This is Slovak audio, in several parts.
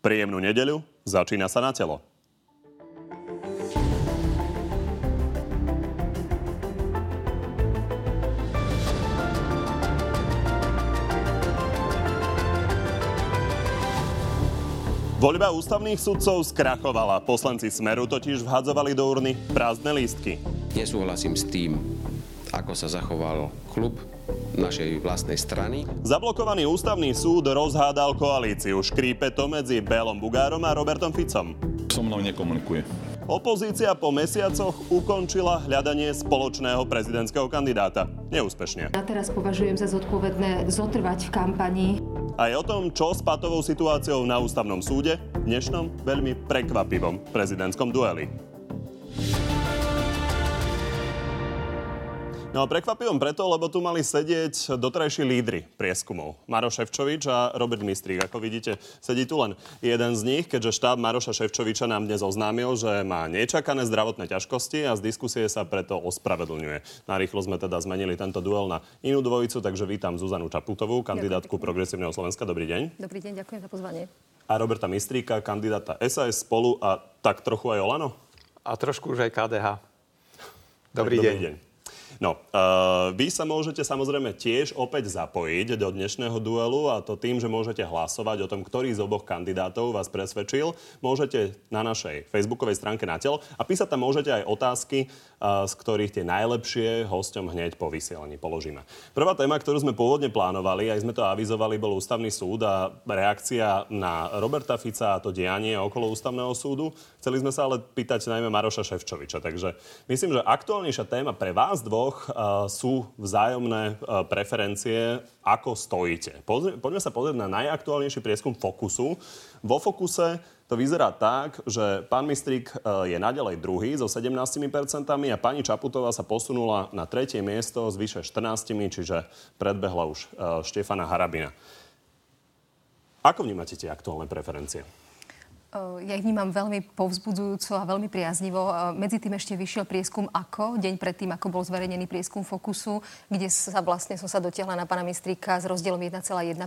Príjemnú nedeľu, začína sa na telo. Voľba ústavných sudcov skrachovala. Poslanci Smeru totiž vhadzovali do urny prázdne lístky. Nesúhlasím s tým, ako sa zachoval klub našej vlastnej strany. Zablokovaný ústavný súd rozhádal koalíciu. Škrípe to medzi Belom Bugárom a Robertom Ficom. So mnou nekomunikuje. Opozícia po mesiacoch ukončila hľadanie spoločného prezidentského kandidáta. Neúspešne. Ja teraz považujem za zodpovedné zotrvať v kampani. Aj o tom, čo s patovou situáciou na ústavnom súde dnešnom veľmi prekvapivom prezidentskom dueli. No a prekvapivom preto, lebo tu mali sedieť doterajší lídry prieskumov. Maroš Ševčovič a Robert Mistrík. Ako vidíte, sedí tu len jeden z nich, keďže štáb Maroša Ševčoviča nám dnes oznámil, že má nečakané zdravotné ťažkosti a z diskusie sa preto ospravedlňuje. Narýchlo sme teda zmenili tento duel na inú dvojicu, takže vítam Zuzanu Čaputovú, kandidátku Progresívneho Slovenska. Dobrý deň. Dobrý deň, ďakujem za pozvanie. A Roberta Mistríka, kandidáta SAS spolu a tak trochu aj Olano? A trošku už aj KDH. Dobrý, Dobrý deň. deň. No, uh, vy sa môžete samozrejme tiež opäť zapojiť do dnešného duelu a to tým, že môžete hlasovať o tom, ktorý z oboch kandidátov vás presvedčil. Môžete na našej facebookovej stránke na telo a písať tam môžete aj otázky, uh, z ktorých tie najlepšie hosťom hneď po vysielaní položíme. Prvá téma, ktorú sme pôvodne plánovali, aj sme to avizovali, bol ústavný súd a reakcia na Roberta Fica a to dianie okolo ústavného súdu. Chceli sme sa ale pýtať najmä Maroša Ševčoviča. Takže myslím, že aktuálnejšia téma pre vás dvoch uh, sú vzájomné uh, preferencie, ako stojíte. Poďme sa pozrieť na najaktuálnejší prieskum Fokusu. Vo Fokuse to vyzerá tak, že pán Mistrík uh, je naďalej druhý so 17% a pani Čaputová sa posunula na tretie miesto s vyše 14, čiže predbehla už Štefana Harabina. Ako vnímate tie aktuálne preferencie? Ja ich vnímam veľmi povzbudzujúco a veľmi priaznivo. Medzi tým ešte vyšiel prieskum ako, deň predtým, ako bol zverejnený prieskum Fokusu, kde sa vlastne som sa dotiahla na pána Mistrika s rozdielom 1,1%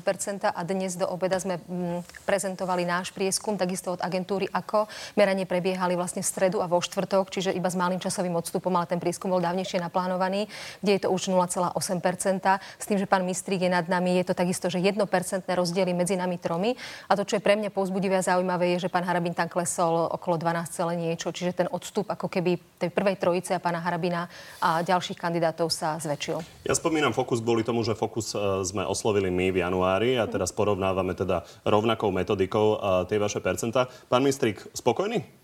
a dnes do obeda sme mm, prezentovali náš prieskum, takisto od agentúry ako. Meranie prebiehali vlastne v stredu a vo štvrtok, čiže iba s malým časovým odstupom, ale ten prieskum bol dávnejšie naplánovaný, kde je to už 0,8%. S tým, že pán Mistrik je nad nami, je to takisto, že 1% rozdiely medzi nami tromi. A to, čo je pre mňa povzbudivé a zaujímavé, je, že pán Harabin tam klesol okolo 12 celé niečo, čiže ten odstup ako keby tej prvej trojice a pána Harabina a ďalších kandidátov sa zväčšil. Ja spomínam Fokus kvôli tomu, že Fokus e, sme oslovili my v januári a teraz porovnávame teda rovnakou metodikou e, tie vaše percentá. Pán Mistrik, spokojný?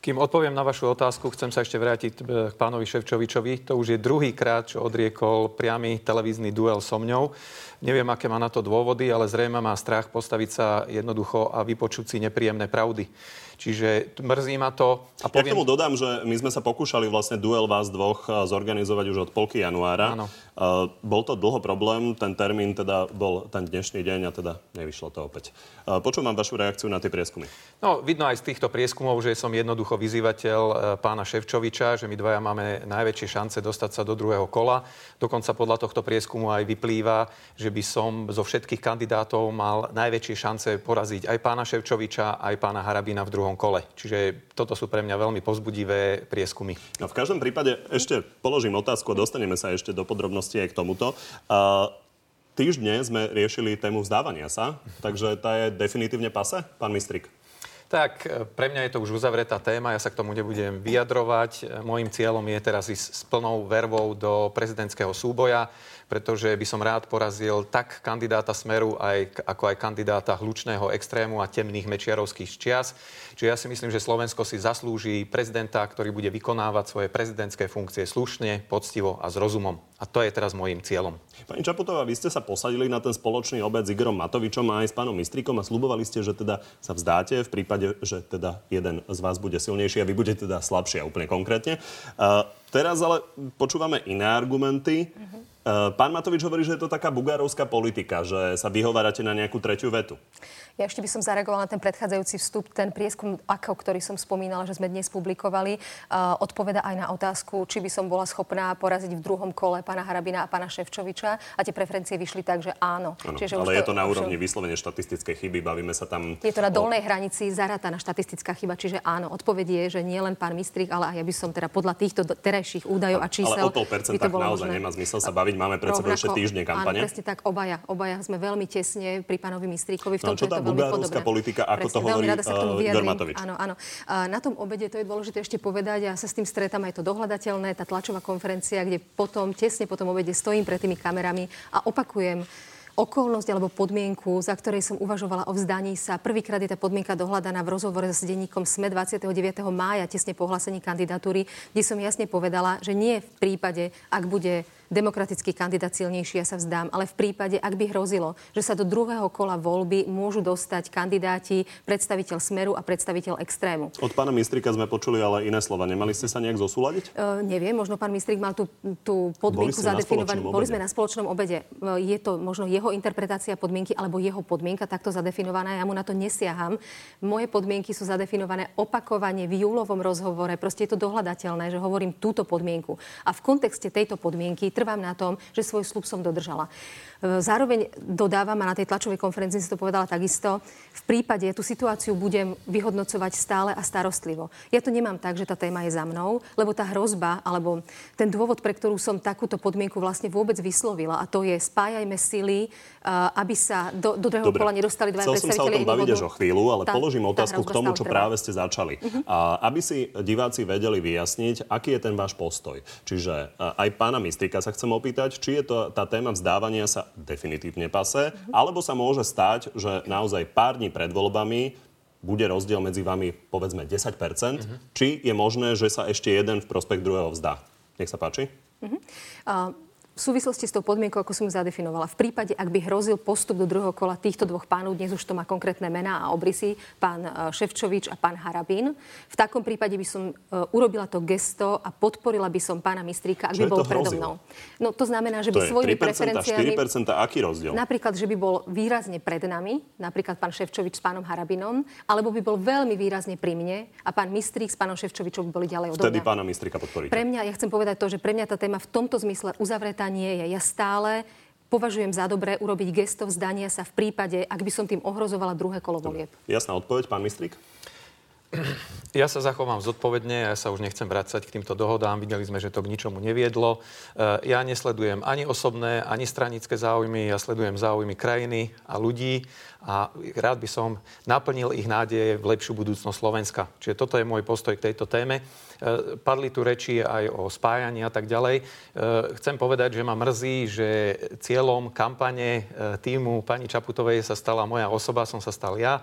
Kým odpoviem na vašu otázku, chcem sa ešte vrátiť e, k pánovi Ševčovičovi. To už je druhý krát, čo odriekol priamy televízny duel so mňou. Neviem, aké má na to dôvody, ale zrejme má strach postaviť sa jednoducho a vypočuť si nepríjemné pravdy. Čiže mrzí ma to. A poviem... Ja k tomu dodám, že my sme sa pokúšali vlastne duel vás dvoch eh, zorganizovať už od polky januára. Áno. Uh, bol to dlho problém, ten termín teda bol ten dnešný deň a teda nevyšlo to opäť. Uh, počúvam vašu reakciu na tie prieskumy. No, vidno aj z týchto prieskumov, že som jednoducho vyzývateľ uh, pána Ševčoviča, že my dvaja máme najväčšie šance dostať sa do druhého kola. Dokonca podľa tohto prieskumu aj vyplýva, že by som zo všetkých kandidátov mal najväčšie šance poraziť aj pána Ševčoviča, aj pána Harabina v druhom druhom kole. Čiže toto sú pre mňa veľmi pozbudivé prieskumy. No v každom prípade ešte položím otázku a dostaneme sa ešte do podrobností aj k tomuto. Uh, týždne sme riešili tému vzdávania sa, takže tá je definitívne pase, pán Mistrik. Tak, e, pre mňa je to už uzavretá téma, ja sa k tomu nebudem vyjadrovať. Mojím cieľom je teraz ísť s plnou vervou do prezidentského súboja pretože by som rád porazil tak kandidáta Smeru, aj, ako aj kandidáta hlučného extrému a temných mečiarovských čias. Čiže ja si myslím, že Slovensko si zaslúži prezidenta, ktorý bude vykonávať svoje prezidentské funkcie slušne, poctivo a s rozumom. A to je teraz môjim cieľom. Pani Čaputová, vy ste sa posadili na ten spoločný obed s Igorom Matovičom a aj s pánom Mistrikom a slubovali ste, že teda sa vzdáte v prípade, že teda jeden z vás bude silnejší a vy budete teda slabší a úplne konkrétne. Uh, Teraz ale počúvame iné argumenty. Uh-huh. Pán Matovič hovorí, že je to taká bugárovská politika, že sa vyhovárate na nejakú tretiu vetu. Ja ešte by som zareagovala na ten predchádzajúci vstup. Ten prieskum, ako, ktorý som spomínala, že sme dnes publikovali, uh, odpoveda aj na otázku, či by som bola schopná poraziť v druhom kole pána Harabina a pána Ševčoviča. A tie preferencie vyšli tak, že áno. ano, Čiže ale je to, to na úrovni už... vyslovene štatistickej chyby. Bavíme sa tam... Je to na dolnej o... hranici zarátaná štatistická chyba. Čiže áno, odpoveď je, že nie len pán Mistrik, ale aj ja by som teda podľa týchto terajších údajov a čísel... Ale o to percentách naozaj možné. nemá zmysel sa baviť. Máme pred sebou ešte týždne kampane. Áno, presne tak, obaja. Obaja sme veľmi tesne pri pánovi Mistríkovi. V tomto no, čo tá to podobné. politika ako Presne, to hovorí Matovič. Áno, áno. Na tom obede to je dôležité ešte povedať, ja sa s tým stretám, aj to dohľadateľné, tá tlačová konferencia, kde potom, tesne po tom obede stojím pred tými kamerami a opakujem, okolnosť alebo podmienku, za ktorej som uvažovala o vzdaní sa. Prvýkrát je tá podmienka dohľadaná v rozhovore s denníkom SME 29. mája, tesne po hlasení kandidatúry, kde som jasne povedala, že nie v prípade, ak bude demokratický kandidát silnejší, ja sa vzdám. Ale v prípade, ak by hrozilo, že sa do druhého kola voľby môžu dostať kandidáti, predstaviteľ Smeru a predstaviteľ Extrému. Od pána Mistrika sme počuli ale iné slova. Nemali ste sa nejak zosúľadiť? Uh, neviem, možno pán Mistrik mal tú, tú podmienku zadefinovanú. Boli sme na spoločnom obede. Je to možno jeho interpretácia podmienky alebo jeho podmienka takto zadefinovaná. Ja mu na to nesiaham. Moje podmienky sú zadefinované opakovane v júlovom rozhovore. Proste je to dohľadateľné, že hovorím túto podmienku. A v kontexte tejto podmienky trvám na tom, že svoj slub som dodržala. E, zároveň dodávam, a na tej tlačovej konferencii si to povedala takisto, v prípade tú situáciu budem vyhodnocovať stále a starostlivo. Ja to nemám tak, že tá téma je za mnou, lebo tá hrozba, alebo ten dôvod, pre ktorú som takúto podmienku vlastne vôbec vyslovila, a to je spájajme sily, e, aby sa do, do druhého kola nedostali dva. Chcel som sa o tom baviť až o chvíľu, ale tá, položím otázku k tomu, čo trvá. práve ste začali. Uh-huh. A aby si diváci vedeli vyjasniť, aký je ten váš postoj. Čiže e, aj pána Mystika sa chcem opýtať, či je to tá téma vzdávania sa definitívne pase, alebo sa môže stať, že naozaj pár dní pred voľbami bude rozdiel medzi vami povedzme 10%, mm-hmm. či je možné, že sa ešte jeden v prospech druhého vzdá. Nech sa páči. Mm-hmm. Uh v súvislosti s tou podmienkou, ako som zadefinovala. V prípade, ak by hrozil postup do druhého kola týchto dvoch pánov, dnes už to má konkrétne mená a obrysy, pán e, Ševčovič a pán Harabín, v takom prípade by som uh, urobila to gesto a podporila by som pána Mistríka, ak Čo by bol predo mnou. No to znamená, že by svojimi preferenciami... 4%, aký rozdiel? Napríklad, že by bol výrazne pred nami, napríklad pán Ševčovič s pánom Harabinom, alebo by bol veľmi výrazne pri mne a pán Mistrík s pánom Ševčovičom by boli ďalej od Vtedy pána Mistríka podporíte. Pre mňa, ja chcem povedať to, že pre mňa tá téma v tomto zmysle uzavretá nie je. Ja stále považujem za dobré urobiť gesto vzdania sa v prípade, ak by som tým ohrozovala druhé kolo volieb. Jasná odpoveď, pán Mistrik? Ja sa zachovám zodpovedne, ja sa už nechcem vrácať k týmto dohodám. Videli sme, že to k ničomu neviedlo. E, ja nesledujem ani osobné, ani stranické záujmy, ja sledujem záujmy krajiny a ľudí a rád by som naplnil ich nádeje v lepšiu budúcnosť Slovenska. Čiže toto je môj postoj k tejto téme. E, padli tu reči aj o spájaní a tak ďalej. E, chcem povedať, že ma mrzí, že cieľom kampane týmu pani Čaputovej sa stala moja osoba, som sa stal ja.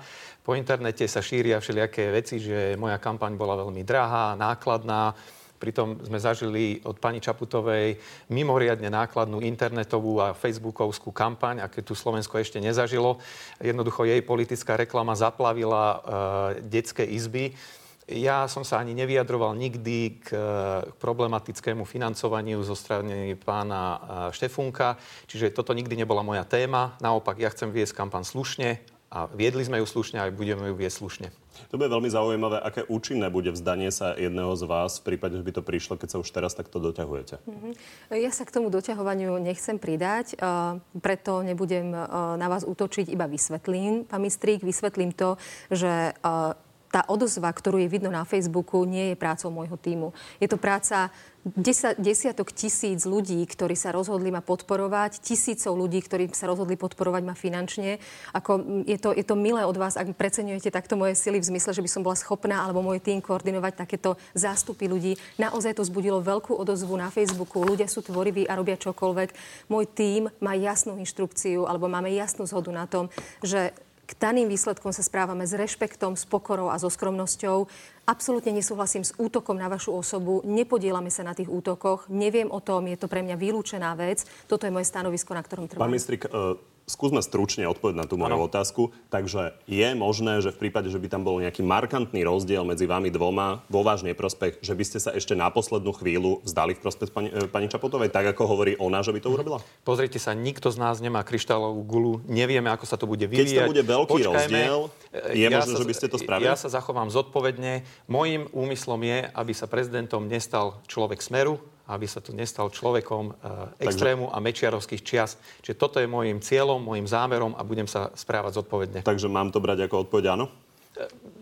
Po internete sa šíria všelijaké veci, že moja kampaň bola veľmi drahá, nákladná. Pritom sme zažili od pani Čaputovej mimoriadne nákladnú internetovú a facebookovskú kampaň, aké tu Slovensko ešte nezažilo. Jednoducho jej politická reklama zaplavila e, detské izby. Ja som sa ani nevyjadroval nikdy k, k problematickému financovaniu zo strany pána e, Štefunka, čiže toto nikdy nebola moja téma. Naopak, ja chcem viesť kampaň slušne a viedli sme ju slušne a budeme ju viesť slušne. To bude veľmi zaujímavé, aké účinné bude vzdanie sa jedného z vás v prípade, že by to prišlo, keď sa už teraz takto doťahujete. Mm-hmm. Ja sa k tomu doťahovaniu nechcem pridať, uh, preto nebudem uh, na vás útočiť, iba vysvetlím, pán Mistrík, vysvetlím to, že uh, tá odozva, ktorú je vidno na Facebooku, nie je prácou môjho týmu. Je to práca desiatok tisíc ľudí, ktorí sa rozhodli ma podporovať, tisícov ľudí, ktorí sa rozhodli podporovať ma finančne. Ako, je, to, je to milé od vás, ak preceňujete takto moje sily v zmysle, že by som bola schopná alebo môj tým koordinovať takéto zástupy ľudí. Naozaj to zbudilo veľkú odozvu na Facebooku. Ľudia sú tvoriví a robia čokoľvek. Môj tým má jasnú inštrukciu alebo máme jasnú zhodu na tom, že k daným výsledkom sa správame s rešpektom, s pokorou a so skromnosťou. Absolútne nesúhlasím s útokom na vašu osobu, nepodielame sa na tých útokoch, neviem o tom, je to pre mňa vylúčená vec. Toto je moje stanovisko, na ktorom trvám. Pán Mistrik, uh skúsme stručne odpovedať na tú moju ano. otázku. Takže je možné, že v prípade, že by tam bol nejaký markantný rozdiel medzi vami dvoma vo váš neprospech, že by ste sa ešte na poslednú chvíľu vzdali v prospech pani, e, pani Čaputovej, tak ako hovorí ona, že by to urobila? Pozrite sa, nikto z nás nemá kryštálovú gulu, nevieme, ako sa to bude vyvíjať. Keď to bude veľký Počkajme, rozdiel, je ja možné, sa, že by ste to spravili? Ja sa zachovám zodpovedne. Mojím úmyslom je, aby sa prezidentom nestal človek smeru, aby sa tu nestal človekom e, extrému a mečiarovských čias. Čiže toto je môjim cieľom, môjim zámerom a budem sa správať zodpovedne. Takže mám to brať ako odpoveď áno?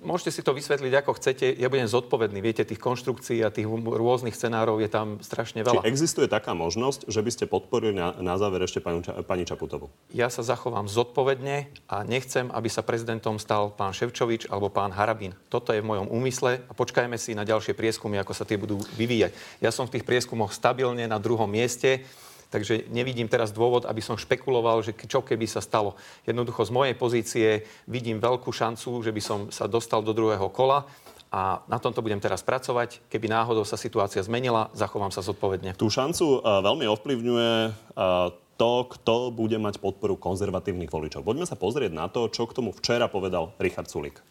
Môžete si to vysvetliť ako chcete. Ja budem zodpovedný. Viete, tých konštrukcií a tých rôznych scenárov je tam strašne veľa. Či existuje taká možnosť, že by ste podporili na, na záver ešte pani, pani Čaputovu? Ja sa zachovám zodpovedne a nechcem, aby sa prezidentom stal pán Ševčovič alebo pán Harabín. Toto je v mojom úmysle a počkajme si na ďalšie prieskumy, ako sa tie budú vyvíjať. Ja som v tých prieskumoch stabilne na druhom mieste. Takže nevidím teraz dôvod, aby som špekuloval, že čo keby sa stalo. Jednoducho z mojej pozície vidím veľkú šancu, že by som sa dostal do druhého kola a na tomto budem teraz pracovať. Keby náhodou sa situácia zmenila, zachovám sa zodpovedne. Tú šancu uh, veľmi ovplyvňuje uh, to, kto bude mať podporu konzervatívnych voličov. Poďme sa pozrieť na to, čo k tomu včera povedal Richard Sulik.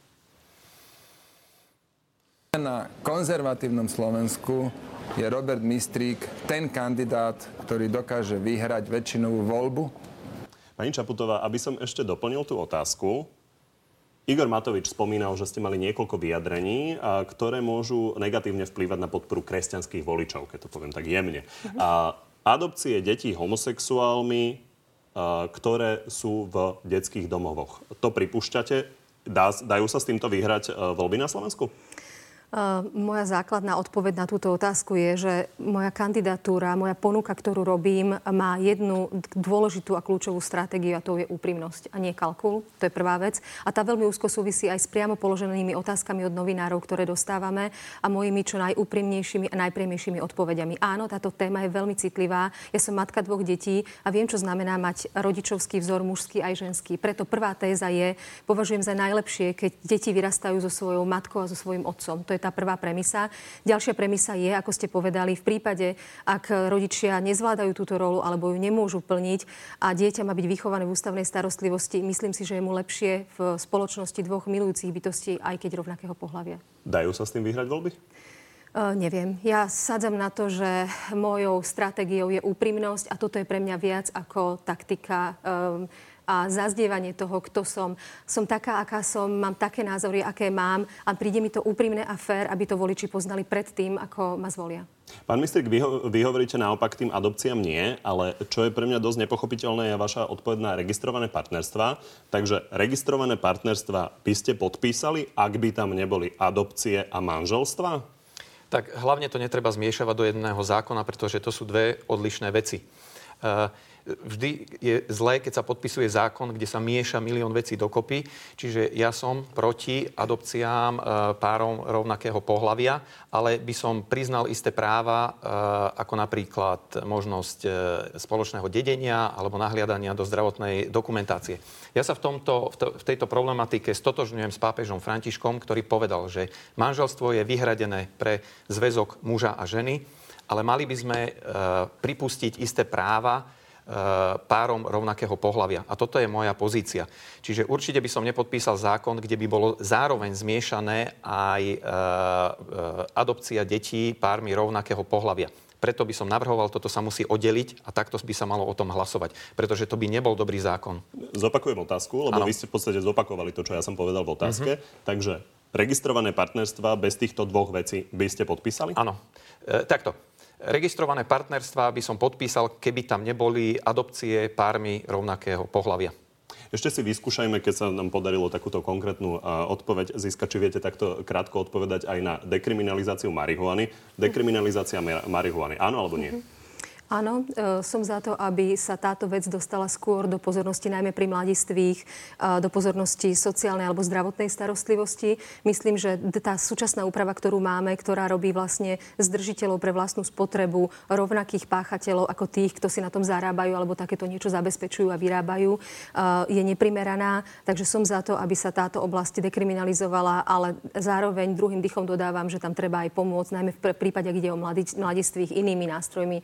Na konzervatívnom Slovensku je Robert Mistrík ten kandidát, ktorý dokáže vyhrať väčšinovú voľbu? Pani Čaputová, aby som ešte doplnil tú otázku, Igor Matovič spomínal, že ste mali niekoľko vyjadrení, ktoré môžu negatívne vplývať na podporu kresťanských voličov, keď to poviem tak jemne. A adopcie detí homosexuálmi, ktoré sú v detských domovoch. To pripúšťate? Dá, dajú sa s týmto vyhrať voľby na Slovensku? Moja základná odpoveď na túto otázku je, že moja kandidatúra, moja ponuka, ktorú robím, má jednu dôležitú a kľúčovú stratégiu a to je úprimnosť a nie kalkul. To je prvá vec. A tá veľmi úzko súvisí aj s priamo položenými otázkami od novinárov, ktoré dostávame a mojimi čo najúprimnejšími a najpriemejšími odpovediami. Áno, táto téma je veľmi citlivá. Ja som matka dvoch detí a viem, čo znamená mať rodičovský vzor mužský aj ženský. Preto prvá téza je, považujem za najlepšie, keď deti vyrastajú so svojou matkou a so svojím otcom. To je tá prvá premisa. Ďalšia premisa je, ako ste povedali, v prípade, ak rodičia nezvládajú túto rolu alebo ju nemôžu plniť a dieťa má byť vychované v ústavnej starostlivosti, myslím si, že je mu lepšie v spoločnosti dvoch milujúcich bytostí, aj keď rovnakého pohľavia. Dajú sa s tým vyhrať voľby? Uh, neviem. Ja sadzam na to, že mojou stratégiou je úprimnosť a toto je pre mňa viac ako taktika. Um, a zazdievanie toho, kto som. Som taká, aká som, mám také názory, aké mám a príde mi to úprimné a fér, aby to voliči poznali pred tým, ako ma zvolia. Pán Mistrik, vy, ho, vy hovoríte naopak tým adopciám nie, ale čo je pre mňa dosť nepochopiteľné, je vaša odpoveď na registrované partnerstva. Takže registrované partnerstva by ste podpísali, ak by tam neboli adopcie a manželstva? Tak hlavne to netreba zmiešavať do jedného zákona, pretože to sú dve odlišné veci. Uh, vždy je zlé, keď sa podpisuje zákon, kde sa mieša milión vecí dokopy. Čiže ja som proti adopciám e, párom rovnakého pohľavia, ale by som priznal isté práva, e, ako napríklad možnosť e, spoločného dedenia alebo nahliadania do zdravotnej dokumentácie. Ja sa v, tomto, v tejto problematike stotožňujem s pápežom Františkom, ktorý povedal, že manželstvo je vyhradené pre zväzok muža a ženy, ale mali by sme pripustiť isté práva, párom rovnakého pohľavia. A toto je moja pozícia. Čiže určite by som nepodpísal zákon, kde by bolo zároveň zmiešané aj e, e, adopcia detí pármi rovnakého pohľavia. Preto by som navrhoval, toto sa musí oddeliť a takto by sa malo o tom hlasovať. Pretože to by nebol dobrý zákon. Zopakujem otázku, lebo ano. vy ste v podstate zopakovali to, čo ja som povedal v otázke. Mm-hmm. Takže registrované partnerstva bez týchto dvoch vecí by ste podpísali? Áno. E, takto. Registrované partnerstva by som podpísal, keby tam neboli adopcie pármi rovnakého pohľavia. Ešte si vyskúšajme, keď sa nám podarilo takúto konkrétnu uh, odpoveď získať, či viete takto krátko odpovedať aj na dekriminalizáciu marihuany. Dekriminalizácia marihuany, áno alebo nie? Mm-hmm. Áno, e, som za to, aby sa táto vec dostala skôr do pozornosti najmä pri mladistvých, e, do pozornosti sociálnej alebo zdravotnej starostlivosti. Myslím, že tá súčasná úprava, ktorú máme, ktorá robí vlastne zdržiteľov pre vlastnú spotrebu rovnakých páchateľov ako tých, kto si na tom zarábajú alebo takéto niečo zabezpečujú a vyrábajú, e, je neprimeraná. Takže som za to, aby sa táto oblasť dekriminalizovala, ale zároveň druhým dychom dodávam, že tam treba aj pomôcť, najmä v prípade, ak ide o mladistvých inými nástrojmi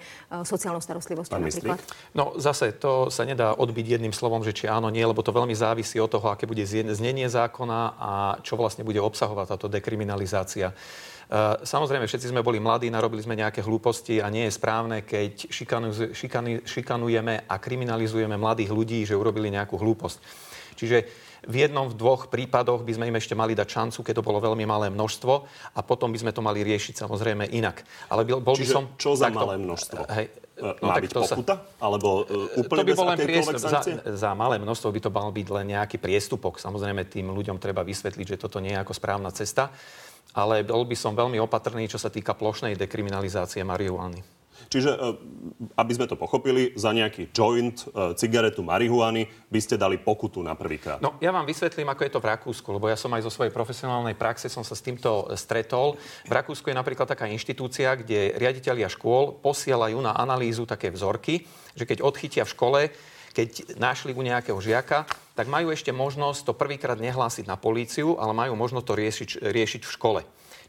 sociálnou starostlivosťou Pán napríklad? No zase to sa nedá odbiť jedným slovom, že či áno, nie, lebo to veľmi závisí od toho, aké bude znenie zákona a čo vlastne bude obsahovať táto dekriminalizácia. E, samozrejme, všetci sme boli mladí, narobili sme nejaké hlúposti a nie je správne, keď šikanujeme a kriminalizujeme mladých ľudí, že urobili nejakú hlúposť. Čiže v jednom, v dvoch prípadoch by sme im ešte mali dať šancu, keď to bolo veľmi malé množstvo a potom by sme to mali riešiť samozrejme inak. Ale bol, bol Čiže by som... čo za takto, malé množstvo? Hej, e, no, Má byť pokuta? Sa, Alebo úplne to by bol len priestup, za, za malé množstvo by to mal byť len nejaký priestupok. Samozrejme tým ľuďom treba vysvetliť, že toto nie je ako správna cesta. Ale bol by som veľmi opatrný, čo sa týka plošnej dekriminalizácie marihuany. Čiže, e, aby sme to pochopili, za nejaký joint, e, cigaretu marihuany by ste dali pokutu na prvýkrát. No, ja vám vysvetlím, ako je to v Rakúsku, lebo ja som aj zo svojej profesionálnej praxe som sa s týmto stretol. V Rakúsku je napríklad taká inštitúcia, kde riaditeľia škôl posielajú na analýzu také vzorky, že keď odchytia v škole, keď našli u nejakého žiaka, tak majú ešte možnosť to prvýkrát nehlásiť na políciu, ale majú možnosť to riešiť, riešiť v škole.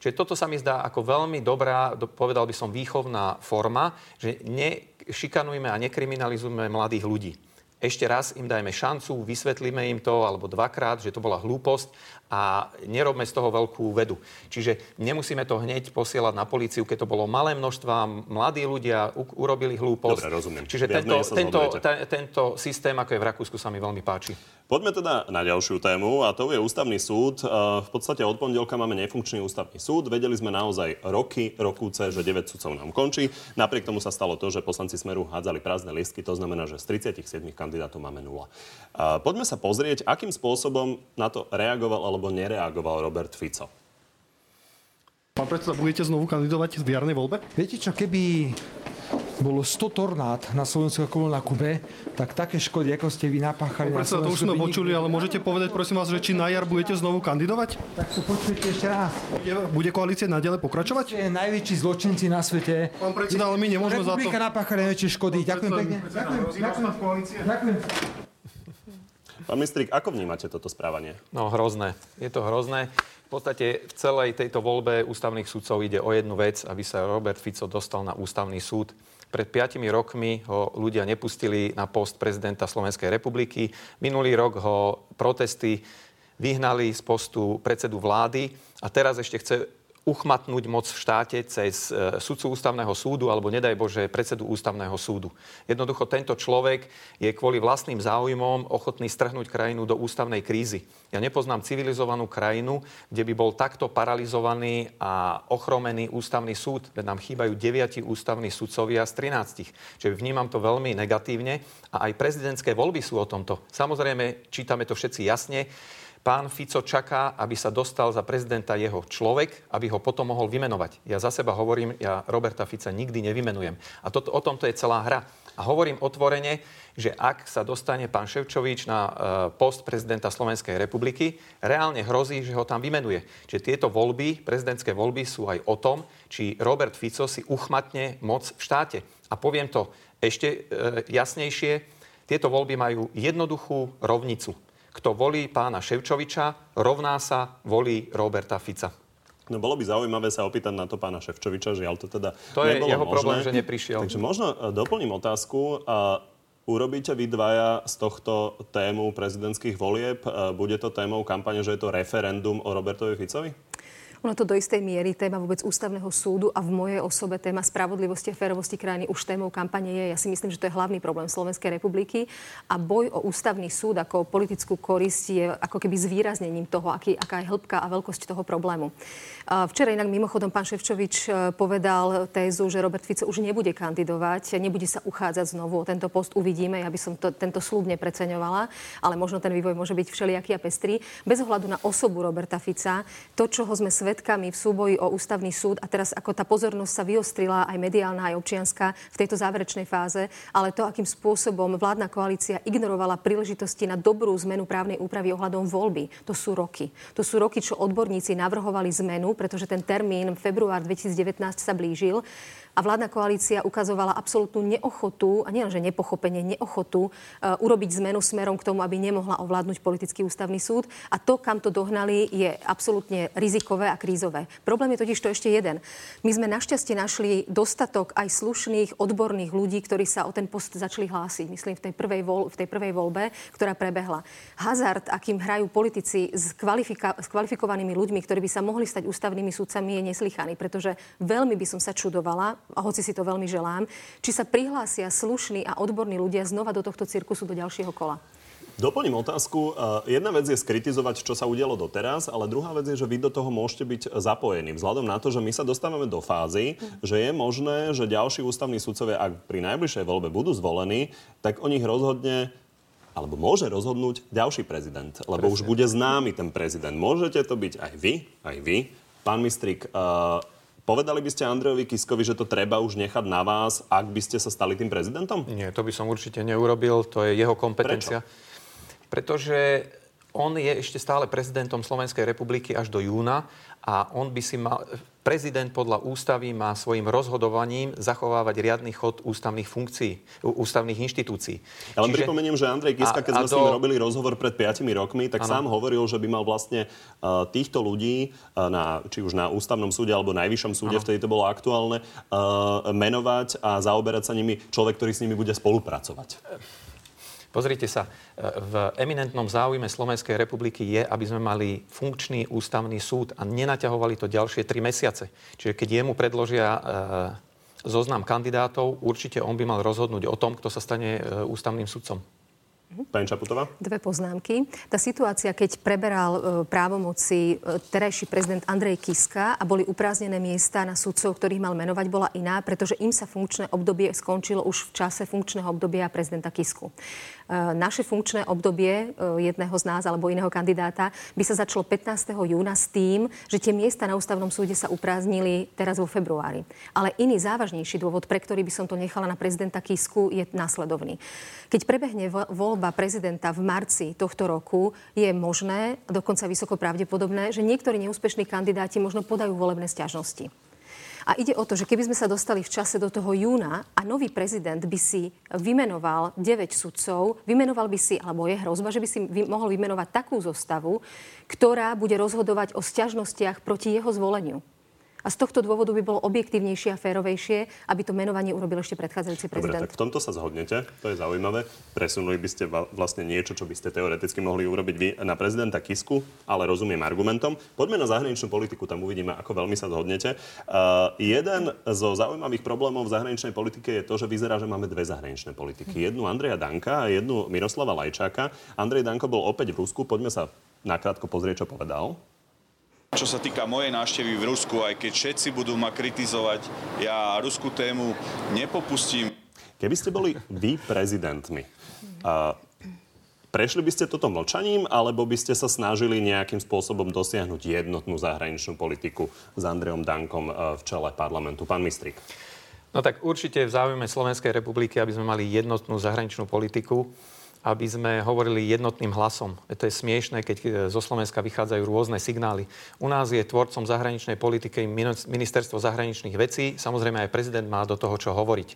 Čiže toto sa mi zdá ako veľmi dobrá, povedal by som, výchovná forma, že nešikanujme a nekriminalizujme mladých ľudí ešte raz im dajme šancu, vysvetlíme im to, alebo dvakrát, že to bola hlúposť a nerobme z toho veľkú vedu. Čiže nemusíme to hneď posielať na políciu, keď to bolo malé množstva, mladí ľudia u- urobili hlúposť. Dobre, rozumiem. Čiže tento, tento, tento systém, ako je v Rakúsku, sa mi veľmi páči. Poďme teda na ďalšiu tému a to je ústavný súd. V podstate od pondelka máme nefunkčný ústavný súd. Vedeli sme naozaj roky, rokúce, že 9 sudcov nám končí. Napriek tomu sa stalo to, že poslanci Smeru hádzali prázdne listky, to znamená, že z 37 kandidátov máme nula. Poďme sa pozrieť, akým spôsobom na to reagoval alebo nereagoval Robert Fico. Pán predseda, budete znovu kandidovať v jarnej voľbe? Viete čo, keby bolo 100 tornád na Slovensku ako na Kube, tak také škody, ako ste vy napáchali no, na Slovensku... to už sme počuli, ale môžete povedať, prosím vás, že či na jar budete znovu kandidovať? Tak to počujete ešte raz. Bude, bude koalícia naďalej pokračovať? Ste najväčší zločinci na svete. Pán predseda, ale my nemôžeme za to... Republika napáchali najväčšie škody. Ďakujem pekne. Ďakujem, ďakujem, ďakujem. Pán Mistrik, ako vnímate toto správanie? No hrozné. Je to hrozné. V podstate v celej tejto voľbe ústavných sudcov ide o jednu vec, aby sa Robert Fico dostal na ústavný súd. Pred piatimi rokmi ho ľudia nepustili na post prezidenta Slovenskej republiky. Minulý rok ho protesty vyhnali z postu predsedu vlády a teraz ešte chce uchmatnúť moc v štáte cez e, sudcu ústavného súdu alebo nedaj Bože predsedu ústavného súdu. Jednoducho tento človek je kvôli vlastným záujmom ochotný strhnúť krajinu do ústavnej krízy. Ja nepoznám civilizovanú krajinu, kde by bol takto paralizovaný a ochromený ústavný súd. Veď nám chýbajú deviati ústavní sudcovia z 13. Čiže vnímam to veľmi negatívne a aj prezidentské voľby sú o tomto. Samozrejme, čítame to všetci jasne. Pán Fico čaká, aby sa dostal za prezidenta jeho človek, aby ho potom mohol vymenovať. Ja za seba hovorím, ja Roberta Fica nikdy nevymenujem. A to, o tomto je celá hra. A hovorím otvorene, že ak sa dostane pán Ševčovič na e, post prezidenta Slovenskej republiky, reálne hrozí, že ho tam vymenuje. Čiže tieto voľby, prezidentské voľby sú aj o tom, či Robert Fico si uchmatne moc v štáte. A poviem to ešte e, jasnejšie, tieto voľby majú jednoduchú rovnicu kto volí pána Ševčoviča, rovná sa volí Roberta Fica. No bolo by zaujímavé sa opýtať na to pána Ševčoviča, žiaľ to teda To je jeho možné. problém, že neprišiel. Takže možno e, doplním otázku. Urobíte vy dvaja z tohto tému prezidentských volieb? E, bude to témou kampane, že je to referendum o Robertovi Ficovi? Ono to do istej miery téma vôbec ústavného súdu a v mojej osobe téma spravodlivosti a férovosti krajiny už témou kampane je. Ja si myslím, že to je hlavný problém Slovenskej republiky a boj o ústavný súd ako politickú korisť je ako keby zvýraznením toho, aký, aká je hĺbka a veľkosť toho problému. Včera inak mimochodom pán Ševčovič e, povedal tézu, že Robert Fico už nebude kandidovať, nebude sa uchádzať znovu o tento post. Uvidíme, ja by som to, tento slúb nepreceňovala, ale možno ten vývoj môže byť všelijaký a pestrý. Bez ohľadu na osobu Roberta Fica, to, čoho sme svetkami v súboji o ústavný súd a teraz ako tá pozornosť sa vyostrila aj mediálna, aj občianská v tejto záverečnej fáze, ale to, akým spôsobom vládna koalícia ignorovala príležitosti na dobrú zmenu právnej úpravy ohľadom voľby, to sú roky. To sú roky, čo odborníci navrhovali zmenu pretože ten termín február 2019 sa blížil. A vládna koalícia ukazovala absolútnu neochotu, a nielenže nepochopenie, neochotu uh, urobiť zmenu smerom k tomu, aby nemohla ovládnuť politický ústavný súd. A to, kam to dohnali, je absolútne rizikové a krízové. Problém je totiž to ešte jeden. My sme našťastie našli dostatok aj slušných, odborných ľudí, ktorí sa o ten post začali hlásiť. Myslím, v tej prvej, voľ, v tej prvej voľbe, ktorá prebehla. Hazard, akým hrajú politici s, kvalifika- s kvalifikovanými ľuďmi, ktorí by sa mohli stať ústavnými súdcami, je neslychaný. Pretože veľmi by som sa čudovala, hoci si to veľmi želám, či sa prihlásia slušní a odborní ľudia znova do tohto cirkusu do ďalšieho kola. Doplním otázku. Jedna vec je skritizovať, čo sa udialo doteraz, ale druhá vec je, že vy do toho môžete byť zapojení. Vzhľadom na to, že my sa dostávame do fázy, že je možné, že ďalší ústavní sudcovia, ak pri najbližšej voľbe budú zvolení, tak o nich rozhodne alebo môže rozhodnúť ďalší prezident, lebo Presne. už bude známy ten prezident. Môžete to byť aj vy, aj vy. Pán Mistrik, uh, Povedali by ste Andrejovi Kiskovi, že to treba už nechať na vás, ak by ste sa stali tým prezidentom? Nie, to by som určite neurobil. To je jeho kompetencia. Prečo? Pretože on je ešte stále prezidentom Slovenskej republiky až do júna a on by si mal prezident podľa ústavy má svojim rozhodovaním zachovávať riadny chod ústavných funkcií, ústavných inštitúcií. Ja len Čiže... pripomeniem, že Andrej Kiska, keď sme do... s ním robili rozhovor pred 5 rokmi, tak ano. sám hovoril, že by mal vlastne uh, týchto ľudí, uh, na, či už na ústavnom súde alebo najvyššom súde, ano. vtedy to bolo aktuálne, uh, menovať a zaoberať sa nimi človek, ktorý s nimi bude spolupracovať. Pozrite sa, e, v eminentnom záujme Slovenskej republiky je, aby sme mali funkčný ústavný súd a nenaťahovali to ďalšie tri mesiace. Čiže keď jemu predložia e, zoznam kandidátov, určite on by mal rozhodnúť o tom, kto sa stane e, ústavným sudcom. Pani Čaputová? Dve poznámky. Tá situácia, keď preberal e, právomoci e, terajší prezident Andrej Kiska a boli upráznené miesta na sudcov, ktorých mal menovať, bola iná, pretože im sa funkčné obdobie skončilo už v čase funkčného obdobia prezidenta Kisku. E, naše funkčné obdobie jedného z nás alebo iného kandidáta by sa začalo 15. júna s tým, že tie miesta na ústavnom súde sa uprázdnili teraz vo februári. Ale iný závažnejší dôvod, pre ktorý by som to nechala na prezidenta Kisku, je následovný. Keď prebehne voľba prezidenta v marci tohto roku, je možné, dokonca vysoko pravdepodobné, že niektorí neúspešní kandidáti možno podajú volebné stiažnosti. A ide o to, že keby sme sa dostali v čase do toho júna a nový prezident by si vymenoval 9 sudcov, vymenoval by si, alebo je hrozba, že by si vy, mohol vymenovať takú zostavu, ktorá bude rozhodovať o sťažnostiach proti jeho zvoleniu. A z tohto dôvodu by bolo objektívnejšie a férovejšie, aby to menovanie urobil ešte predchádzajúci prezident. Dobre, tak v tomto sa zhodnete, to je zaujímavé. Presunuli by ste vlastne niečo, čo by ste teoreticky mohli urobiť vy na prezidenta Kisku, ale rozumiem argumentom. Poďme na zahraničnú politiku, tam uvidíme, ako veľmi sa zhodnete. Uh, jeden zo zaujímavých problémov v zahraničnej politike je to, že vyzerá, že máme dve zahraničné politiky. Jednu Andreja Danka a jednu Miroslava Lajčáka. Andrej Danko bol opäť v Rusku, poďme sa nakrátko pozrieť, čo povedal. Čo sa týka mojej návštevy v Rusku, aj keď všetci budú ma kritizovať, ja ruskú tému nepopustím. Keby ste boli vy prezidentmi, a prešli by ste toto mlčaním, alebo by ste sa snažili nejakým spôsobom dosiahnuť jednotnú zahraničnú politiku s Andreom Dankom v čele parlamentu? Pán Mistrik. No tak určite v záujme Slovenskej republiky, aby sme mali jednotnú zahraničnú politiku aby sme hovorili jednotným hlasom. To je smiešné, keď e, zo Slovenska vychádzajú rôzne signály. U nás je tvorcom zahraničnej politiky ministerstvo zahraničných vecí. Samozrejme aj prezident má do toho čo hovoriť.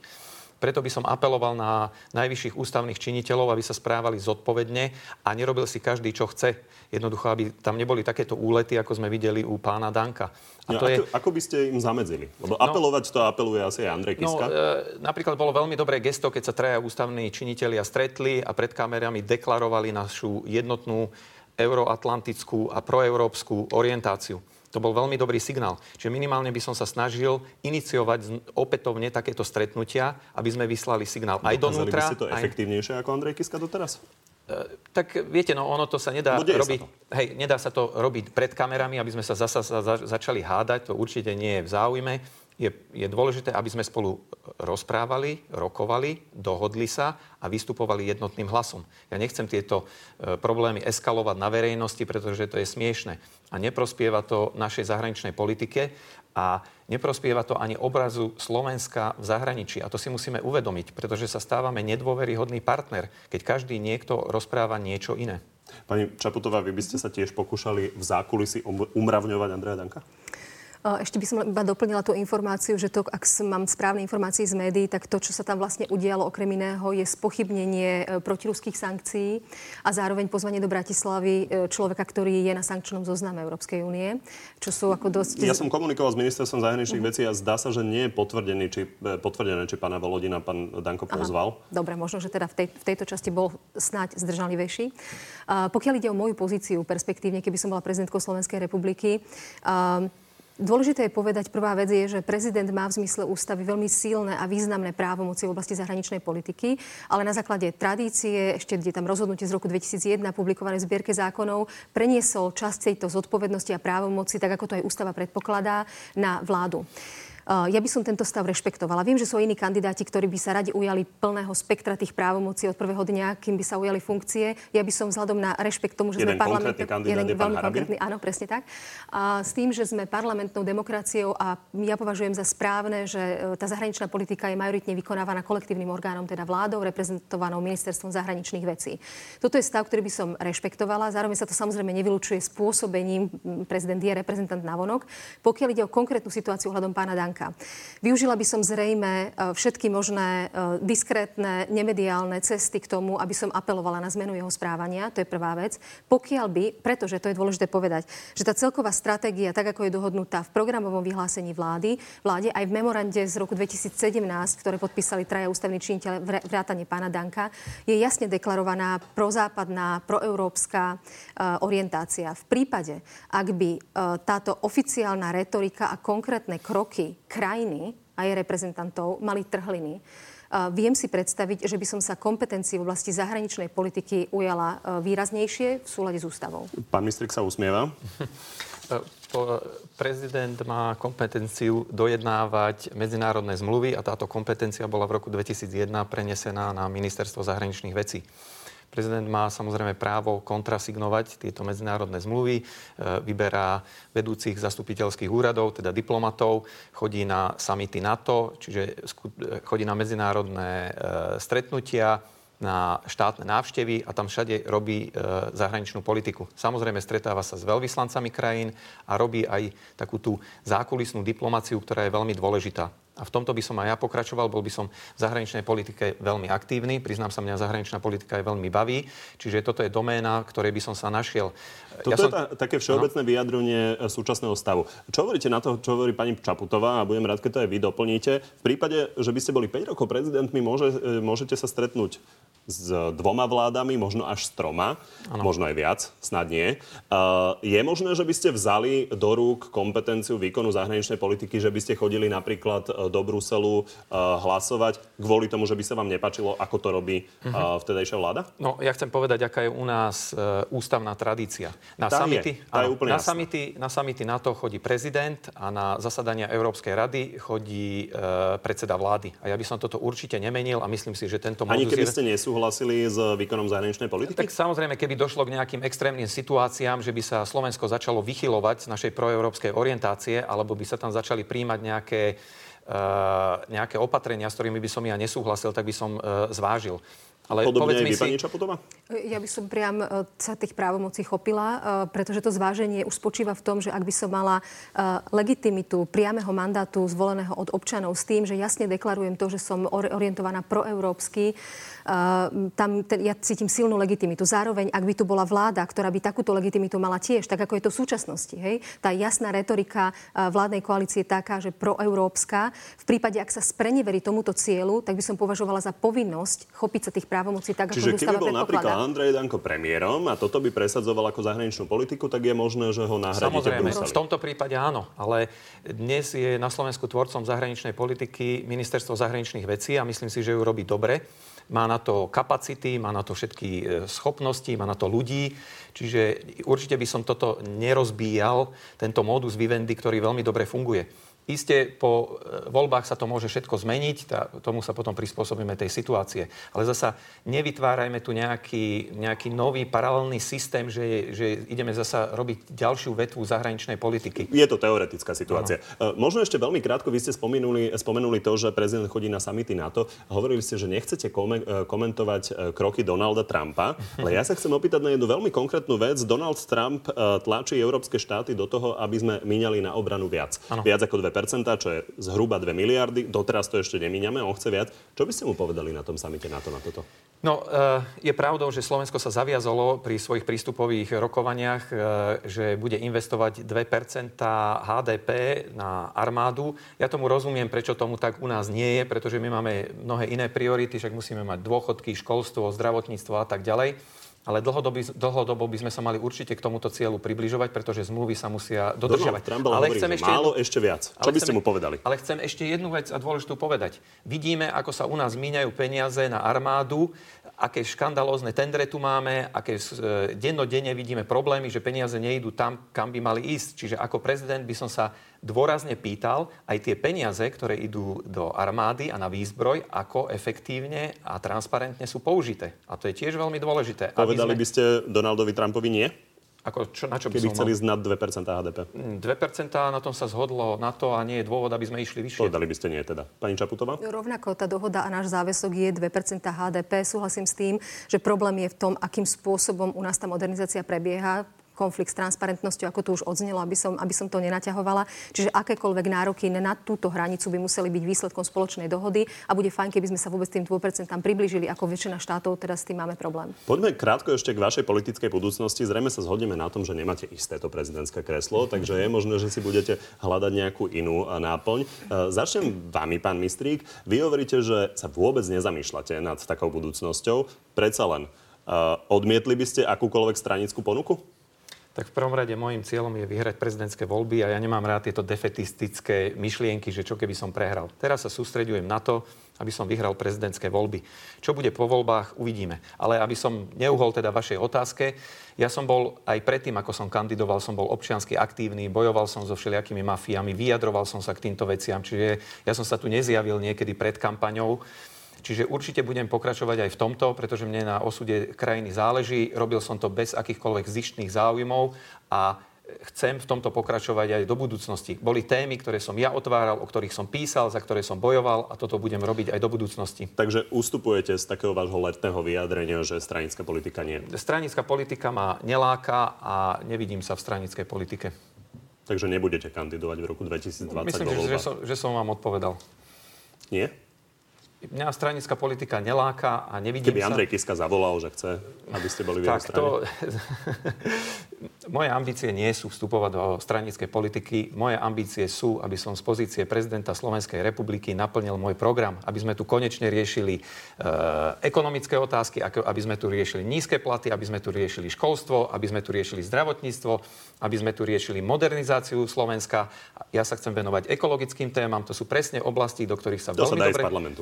Preto by som apeloval na najvyšších ústavných činiteľov, aby sa správali zodpovedne a nerobil si každý, čo chce. Jednoducho, aby tam neboli takéto úlety, ako sme videli u pána Danka. A no, to ako, je... ako by ste im zamedzili? Lebo no, apelovať to apeluje asi aj Andrej no, Kiska. No, e, napríklad bolo veľmi dobré gesto, keď sa traja ústavní činitelia stretli a pred kamerami deklarovali našu jednotnú euroatlantickú a proeurópsku orientáciu. To bol veľmi dobrý signál. Čiže minimálne by som sa snažil iniciovať opätovne takéto stretnutia, aby sme vyslali signál aj donútra. by si to aj... efektívnejšie ako Andrej Kiska doteraz? Uh, tak viete, no ono to sa nedá robiť, sa to. hej, nedá sa to robiť pred kamerami, aby sme sa zasa sa začali hádať, to určite nie je v záujme je, je dôležité, aby sme spolu rozprávali, rokovali, dohodli sa a vystupovali jednotným hlasom. Ja nechcem tieto e, problémy eskalovať na verejnosti, pretože to je smiešne. A neprospieva to našej zahraničnej politike a neprospieva to ani obrazu Slovenska v zahraničí. A to si musíme uvedomiť, pretože sa stávame nedôveryhodný partner, keď každý niekto rozpráva niečo iné. Pani Čaputová, vy by ste sa tiež pokúšali v zákulisi umravňovať Andreja Danka? Ešte by som iba doplnila tú informáciu, že to, ak mám správne informácie z médií, tak to, čo sa tam vlastne udialo okrem iného, je spochybnenie protiruských sankcií a zároveň pozvanie do Bratislavy človeka, ktorý je na sankčnom zozname Európskej únie, čo sú ako dosť... Ja som komunikoval s ministerstvom zahraničných uh-huh. vecí a zdá sa, že nie je potvrdený, či, potvrdené, či pána Volodina pán Danko pozval. Aha. Dobre, možno, že teda v, tej, v tejto časti bol snáď zdržanlivejší. Uh, pokiaľ ide o moju pozíciu perspektívne, keby som bola prezidentkou Slovenskej republiky, uh, Dôležité je povedať, prvá vec je, že prezident má v zmysle ústavy veľmi silné a významné právomoci v oblasti zahraničnej politiky, ale na základe tradície, ešte je tam rozhodnutie z roku 2001 publikované v zbierke zákonov, preniesol časť tejto zodpovednosti a právomoci, tak ako to aj ústava predpokladá, na vládu. Eh, ja by som tento stav rešpektovala. Viem, že sú iní kandidáti, ktorí by sa radi ujali plného spektra tých právomocí od prvého dňa, kým by sa ujali funkcie. Ja by som vzhľadom na rešpekt tomu, že jeden sme parlament... Jeden je veľmi konkrétny, áno, presne tak. A s tým, že sme parlamentnou demokraciou a ja považujem za správne, že eh, tá zahraničná politika je majoritne vykonávaná kolektívnym orgánom, teda vládou, reprezentovanou ministerstvom zahraničných vecí. Toto je stav, ktorý by som rešpektovala. Zároveň sa to samozrejme nevylučuje spôsobením. Prezident je reprezentant navonok. Pokiaľ ide o konkrétnu situáciu hľadom pána Danka, Danka. Využila by som zrejme e, všetky možné e, diskrétne, nemediálne cesty k tomu, aby som apelovala na zmenu jeho správania. To je prvá vec. Pokiaľ by, pretože to je dôležité povedať, že tá celková stratégia, tak ako je dohodnutá v programovom vyhlásení vlády, vláde aj v memorande z roku 2017, ktoré podpísali traja ústavní činiteľe vrátane pána Danka, je jasne deklarovaná prozápadná, proeurópska uh, orientácia. V prípade, ak by táto oficiálna retorika a konkrétne kroky krajiny a jej reprezentantov mali trhliny. Viem si predstaviť, že by som sa kompetencií v oblasti zahraničnej politiky ujala e, výraznejšie v súlade s ústavou. Pán ministrik sa usmieva. Prezident má kompetenciu dojednávať medzinárodné zmluvy a táto kompetencia bola v roku 2001 prenesená na ministerstvo zahraničných vecí. Prezident má samozrejme právo kontrasignovať tieto medzinárodné zmluvy, e, vyberá vedúcich zastupiteľských úradov, teda diplomatov, chodí na samity NATO, čiže chodí na medzinárodné e, stretnutia, na štátne návštevy a tam všade robí e, zahraničnú politiku. Samozrejme stretáva sa s veľvyslancami krajín a robí aj takú tú zákulisnú diplomáciu, ktorá je veľmi dôležitá. A v tomto by som aj ja pokračoval, bol by som v zahraničnej politike veľmi aktívny. Priznám sa, mňa zahraničná politika je veľmi baví. Čiže toto je doména, ktorej by som sa našiel. Toto ja som... je tá, také všeobecné ano? vyjadrenie e, súčasného stavu. Čo hovoríte na to, čo hovorí pani Čaputová a budem rád, keď to aj vy doplníte. V prípade, že by ste boli 5 rokov prezidentmi, môže, e, môžete sa stretnúť s dvoma vládami, možno až s troma, ano. možno aj viac, snad nie. Uh, je možné, že by ste vzali do rúk kompetenciu výkonu zahraničnej politiky, že by ste chodili napríklad e, do Bruselu uh, hlasovať kvôli tomu, že by sa vám nepačilo, ako to robí uh, vtedajšia vláda? No, ja chcem povedať, aká je u nás uh, ústavná tradícia. Na tá samity, je, tá áno, je úplne na, samity, na samity NATO chodí prezident a na zasadania Európskej rady chodí uh, predseda vlády. A ja by som toto určite nemenil a myslím si, že tento Ani keby ste nesú nesúhlasili s výkonom zahraničnej politiky? Tak samozrejme, keby došlo k nejakým extrémnym situáciám, že by sa Slovensko začalo vychylovať z našej proeurópskej orientácie, alebo by sa tam začali príjmať nejaké nejaké opatrenia, s ktorými by som ja nesúhlasil, tak by som uh, zvážil. Ale Podobne aj vy, si... pani Čaputová? Ja by som priam e, sa tých právomocí chopila, pretože to zváženie už spočíva v tom, že ak by som mala legitimitu priameho mandátu zvoleného od občanov s tým, že jasne deklarujem to, že som orientovaná proeurópsky, tam ten, ja cítim silnú legitimitu. Zároveň, ak by tu bola vláda, ktorá by takúto legitimitu mala tiež, tak ako je to v súčasnosti, hej, tá jasná retorika vládnej koalície je taká, že proeurópska. V prípade, ak sa spreneverí tomuto cieľu, tak by som považovala za povinnosť chopiť sa tých právomocí tak, Čiže ako keby bol napríklad Andrej Danko premiérom a toto by presadzoval ako zahraničnú politiku, tak je možné, že ho nahradíte Samozrejme, v, v tomto prípade áno, ale dnes je na Slovensku tvorcom zahraničnej politiky ministerstvo zahraničných vecí a myslím si, že ju robí dobre. Má na to kapacity, má na to všetky e, schopnosti, má na to ľudí. Čiže určite by som toto nerozbíjal, tento modus vivendi, ktorý veľmi dobre funguje. Isté po e, voľbách sa to môže všetko zmeniť, tá, tomu sa potom prispôsobíme tej situácie. Ale zasa nevytvárajme tu nejaký, nejaký nový paralelný systém, že, že ideme zasa robiť ďalšiu vetvu zahraničnej politiky. Je to teoretická situácia. Ano. Možno ešte veľmi krátko, vy ste spomenuli, spomenuli to, že prezident chodí na samity NATO. Hovorili ste, že nechcete e, komentovať e, kroky Donalda Trumpa, ale ja sa chcem opýtať na jednu veľmi konkrétnu vec. Donald Trump tlačí európske štáty do toho, aby sme míňali na obranu viac. Ano. Viac ako 2 čo je zhruba 2 miliardy. Doteraz to ešte nemíňame, on chce viac. Čo by ste mu povedali na tom samite NATO na toto? No, eh, je pravdou, že Slovensko sa zaviazalo pri svojich prístupových rokovaniach, eh, že bude investovať 2% HDP na armádu. Ja tomu rozumiem, prečo tomu tak u nás nie je, pretože my máme mnohé iné priority, však musíme mať dôchodky, školstvo, zdravotníctvo a tak ďalej. Ale dlhodobo, dlhodobo by sme sa mali určite k tomuto cieľu približovať, pretože zmluvy sa musia dodržiavať. Trump ale hovorí, chcem ešte málo, jednu... ešte viac. Čo by ste mu povedali? Ale chcem ešte jednu vec a dôležitú povedať. Vidíme, ako sa u nás míňajú peniaze na armádu, aké škandalózne tendre tu máme, aké e, dennodenne vidíme problémy, že peniaze nejdú tam, kam by mali ísť. Čiže ako prezident by som sa dôrazne pýtal aj tie peniaze, ktoré idú do armády a na výzbroj, ako efektívne a transparentne sú použité. A to je tiež veľmi dôležité. Povedali sme... by ste Donaldovi Trumpovi nie? Ako, čo, na čo by Keby chceli ísť nad 2% HDP. 2% na tom sa zhodlo na to a nie je dôvod, aby sme išli vyššie. Povedali by ste nie teda. Pani Čaputová? Rovnako tá dohoda a náš záväzok je 2% HDP. Súhlasím s tým, že problém je v tom, akým spôsobom u nás tá modernizácia prebieha konflikt s transparentnosťou, ako to už odznelo, aby som, aby som to nenaťahovala. Čiže akékoľvek nároky na túto hranicu by museli byť výsledkom spoločnej dohody a bude fajn, keby sme sa vôbec tým 2% priblížili, ako väčšina štátov teda s tým máme problém. Poďme krátko ešte k vašej politickej budúcnosti. Zrejme sa zhodneme na tom, že nemáte isté to prezidentské kreslo, takže je možné, že si budete hľadať nejakú inú náplň. E, začnem vami, pán Mistrík. Vy hovoríte, že sa vôbec nezamýšľate nad takou budúcnosťou. Predsa len, uh, odmietli by ste akúkoľvek stranickú ponuku? Tak v prvom rade môjim cieľom je vyhrať prezidentské voľby a ja nemám rád tieto defetistické myšlienky, že čo keby som prehral. Teraz sa sústreďujem na to, aby som vyhral prezidentské voľby. Čo bude po voľbách, uvidíme. Ale aby som neuhol teda vašej otázke, ja som bol aj predtým, ako som kandidoval, som bol občiansky aktívny, bojoval som so všelijakými mafiami, vyjadroval som sa k týmto veciam, čiže ja som sa tu nezjavil niekedy pred kampaňou. Čiže určite budem pokračovať aj v tomto, pretože mne na osude krajiny záleží. Robil som to bez akýchkoľvek zištných záujmov a chcem v tomto pokračovať aj do budúcnosti. Boli témy, ktoré som ja otváral, o ktorých som písal, za ktoré som bojoval a toto budem robiť aj do budúcnosti. Takže ustupujete z takého vášho letného vyjadrenia, že stranická politika nie? Stranická politika ma neláka a nevidím sa v stranickej politike. Takže nebudete kandidovať v roku 2020 Myslím, že, že, som, že som vám odpovedal. Nie? Mňa stranická politika neláka a nevidím Keby Andrej Kiska zavolal, že chce, aby ste boli v jeho strane. To... Moje ambície nie sú vstupovať do stranickej politiky. Moje ambície sú, aby som z pozície prezidenta Slovenskej republiky naplnil môj program, aby sme tu konečne riešili e, ekonomické otázky, aby sme tu riešili nízke platy, aby sme tu riešili školstvo, aby sme tu riešili zdravotníctvo, aby sme tu riešili modernizáciu Slovenska. Ja sa chcem venovať ekologickým témam. To sú presne oblasti, do ktorých sa to veľmi sa dá dobre... z parlamentu.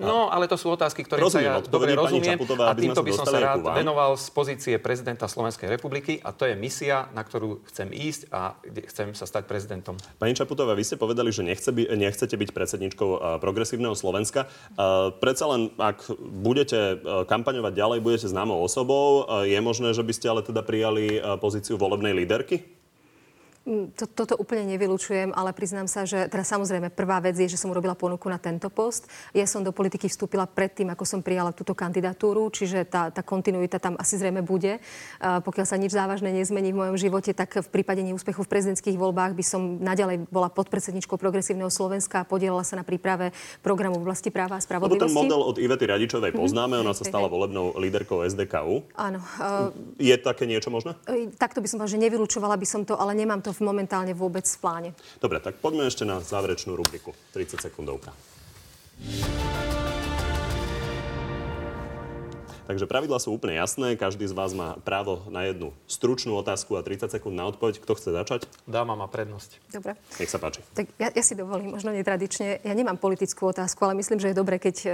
No, ale to sú otázky, ktoré sa ja dobre rozumiem. Čaputová, a týmto by som sa rád venoval z pozície prezidenta Slovenskej republiky a to je misia, na ktorú chcem ísť a chcem sa stať prezidentom. Pani Čaputová, vy ste povedali, že nechce by, nechcete byť predsedničkou progresívneho Slovenska. Predsa len, ak budete kampaňovať ďalej, budete známou osobou, je možné, že by ste ale teda prijali pozíciu volebnej líderky? Mm, to, toto úplne nevylučujem, ale priznám sa, že teda samozrejme prvá vec je, že som urobila ponuku na tento post. Ja som do politiky vstúpila predtým, ako som prijala túto kandidatúru, čiže tá, tá kontinuita tam asi zrejme bude. Uh, pokiaľ sa nič závažné nezmení v mojom živote, tak v prípade neúspechu v prezidentských voľbách by som naďalej bola podpredsedničkou Progresívneho Slovenska a podielala sa na príprave programu v oblasti práva a spravodlivosti. Lebo ten model od Ivety Radičovej mhm. poznáme, mm-hmm. ona sa stala volebnou líderkou SDKU. Áno. Uh, je také niečo možné? Takto by som povedala, že nevylučovala by som to, ale nemám to momentálne vôbec v pláne. Dobre, tak poďme ešte na záverečnú rubriku. 30 sekundovka. Takže pravidla sú úplne jasné. Každý z vás má právo na jednu stručnú otázku a 30 sekúnd na odpoveď. Kto chce začať? Dáma má prednosť. Dobre. Nech sa páči. Tak ja, ja si dovolím, možno netradične, ja nemám politickú otázku, ale myslím, že je dobre, keď e,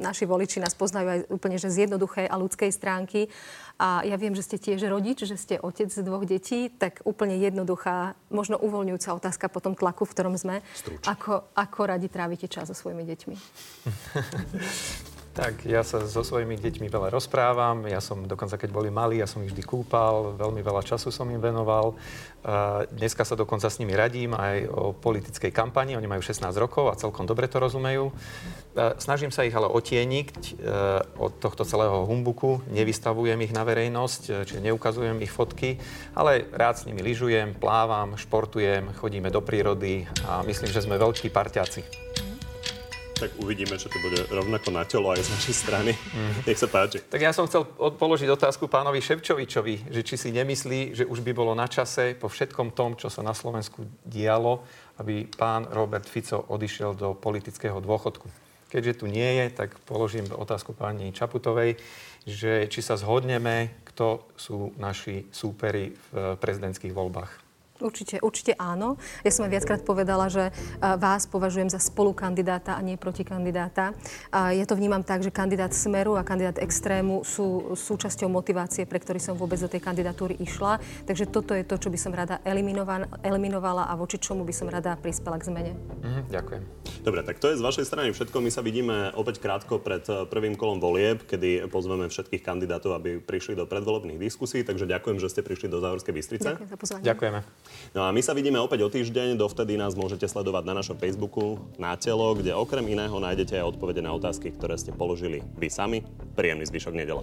naši voliči nás poznajú aj úplne že z jednoduchej a ľudskej stránky. A ja viem, že ste tiež rodič, že ste otec z dvoch detí, tak úplne jednoduchá, možno uvoľňujúca otázka po tom tlaku, v ktorom sme. Ako, ako radi trávite čas so svojimi deťmi? Tak, ja sa so svojimi deťmi veľa rozprávam. Ja som dokonca, keď boli malí, ja som ich vždy kúpal, veľmi veľa času som im venoval. Dneska sa dokonca s nimi radím aj o politickej kampani. Oni majú 16 rokov a celkom dobre to rozumejú. Snažím sa ich ale otieniť e, od tohto celého humbuku. Nevystavujem ich na verejnosť, e, čiže neukazujem ich fotky, ale rád s nimi lyžujem, plávam, športujem, chodíme do prírody a myslím, že sme veľkí parťáci tak uvidíme, čo to bude rovnako na telo aj z našej strany. Mm. Nech sa páči. Tak ja som chcel položiť otázku pánovi Ševčovičovi, že či si nemyslí, že už by bolo na čase po všetkom tom, čo sa na Slovensku dialo, aby pán Robert Fico odišiel do politického dôchodku. Keďže tu nie je, tak položím otázku pani Čaputovej, že či sa zhodneme, kto sú naši súperi v prezidentských voľbách. Určite, určite áno. Ja som aj viackrát povedala, že vás považujem za spolukandidáta a nie protikandidáta. Ja to vnímam tak, že kandidát Smeru a kandidát Extrému sú súčasťou motivácie, pre ktorý som vôbec do tej kandidatúry išla. Takže toto je to, čo by som rada eliminovala a voči čomu by som rada prispela k zmene. Mm, ďakujem. Dobre, tak to je z vašej strany všetko. My sa vidíme opäť krátko pred eh, prvým kolom volieb, kedy pozveme všetkých kandidátov, aby prišli do predvolebných diskusí. Takže ďakujem, že ste prišli do Záhorskej Bystrice. Ďakujem za pozvanie. Ďakujeme. No a my sa vidíme opäť o týždeň, dovtedy nás môžete sledovať na našom Facebooku na telo, kde okrem iného nájdete aj odpovede na otázky, ktoré ste položili vy sami. Príjemný zvyšok nedele.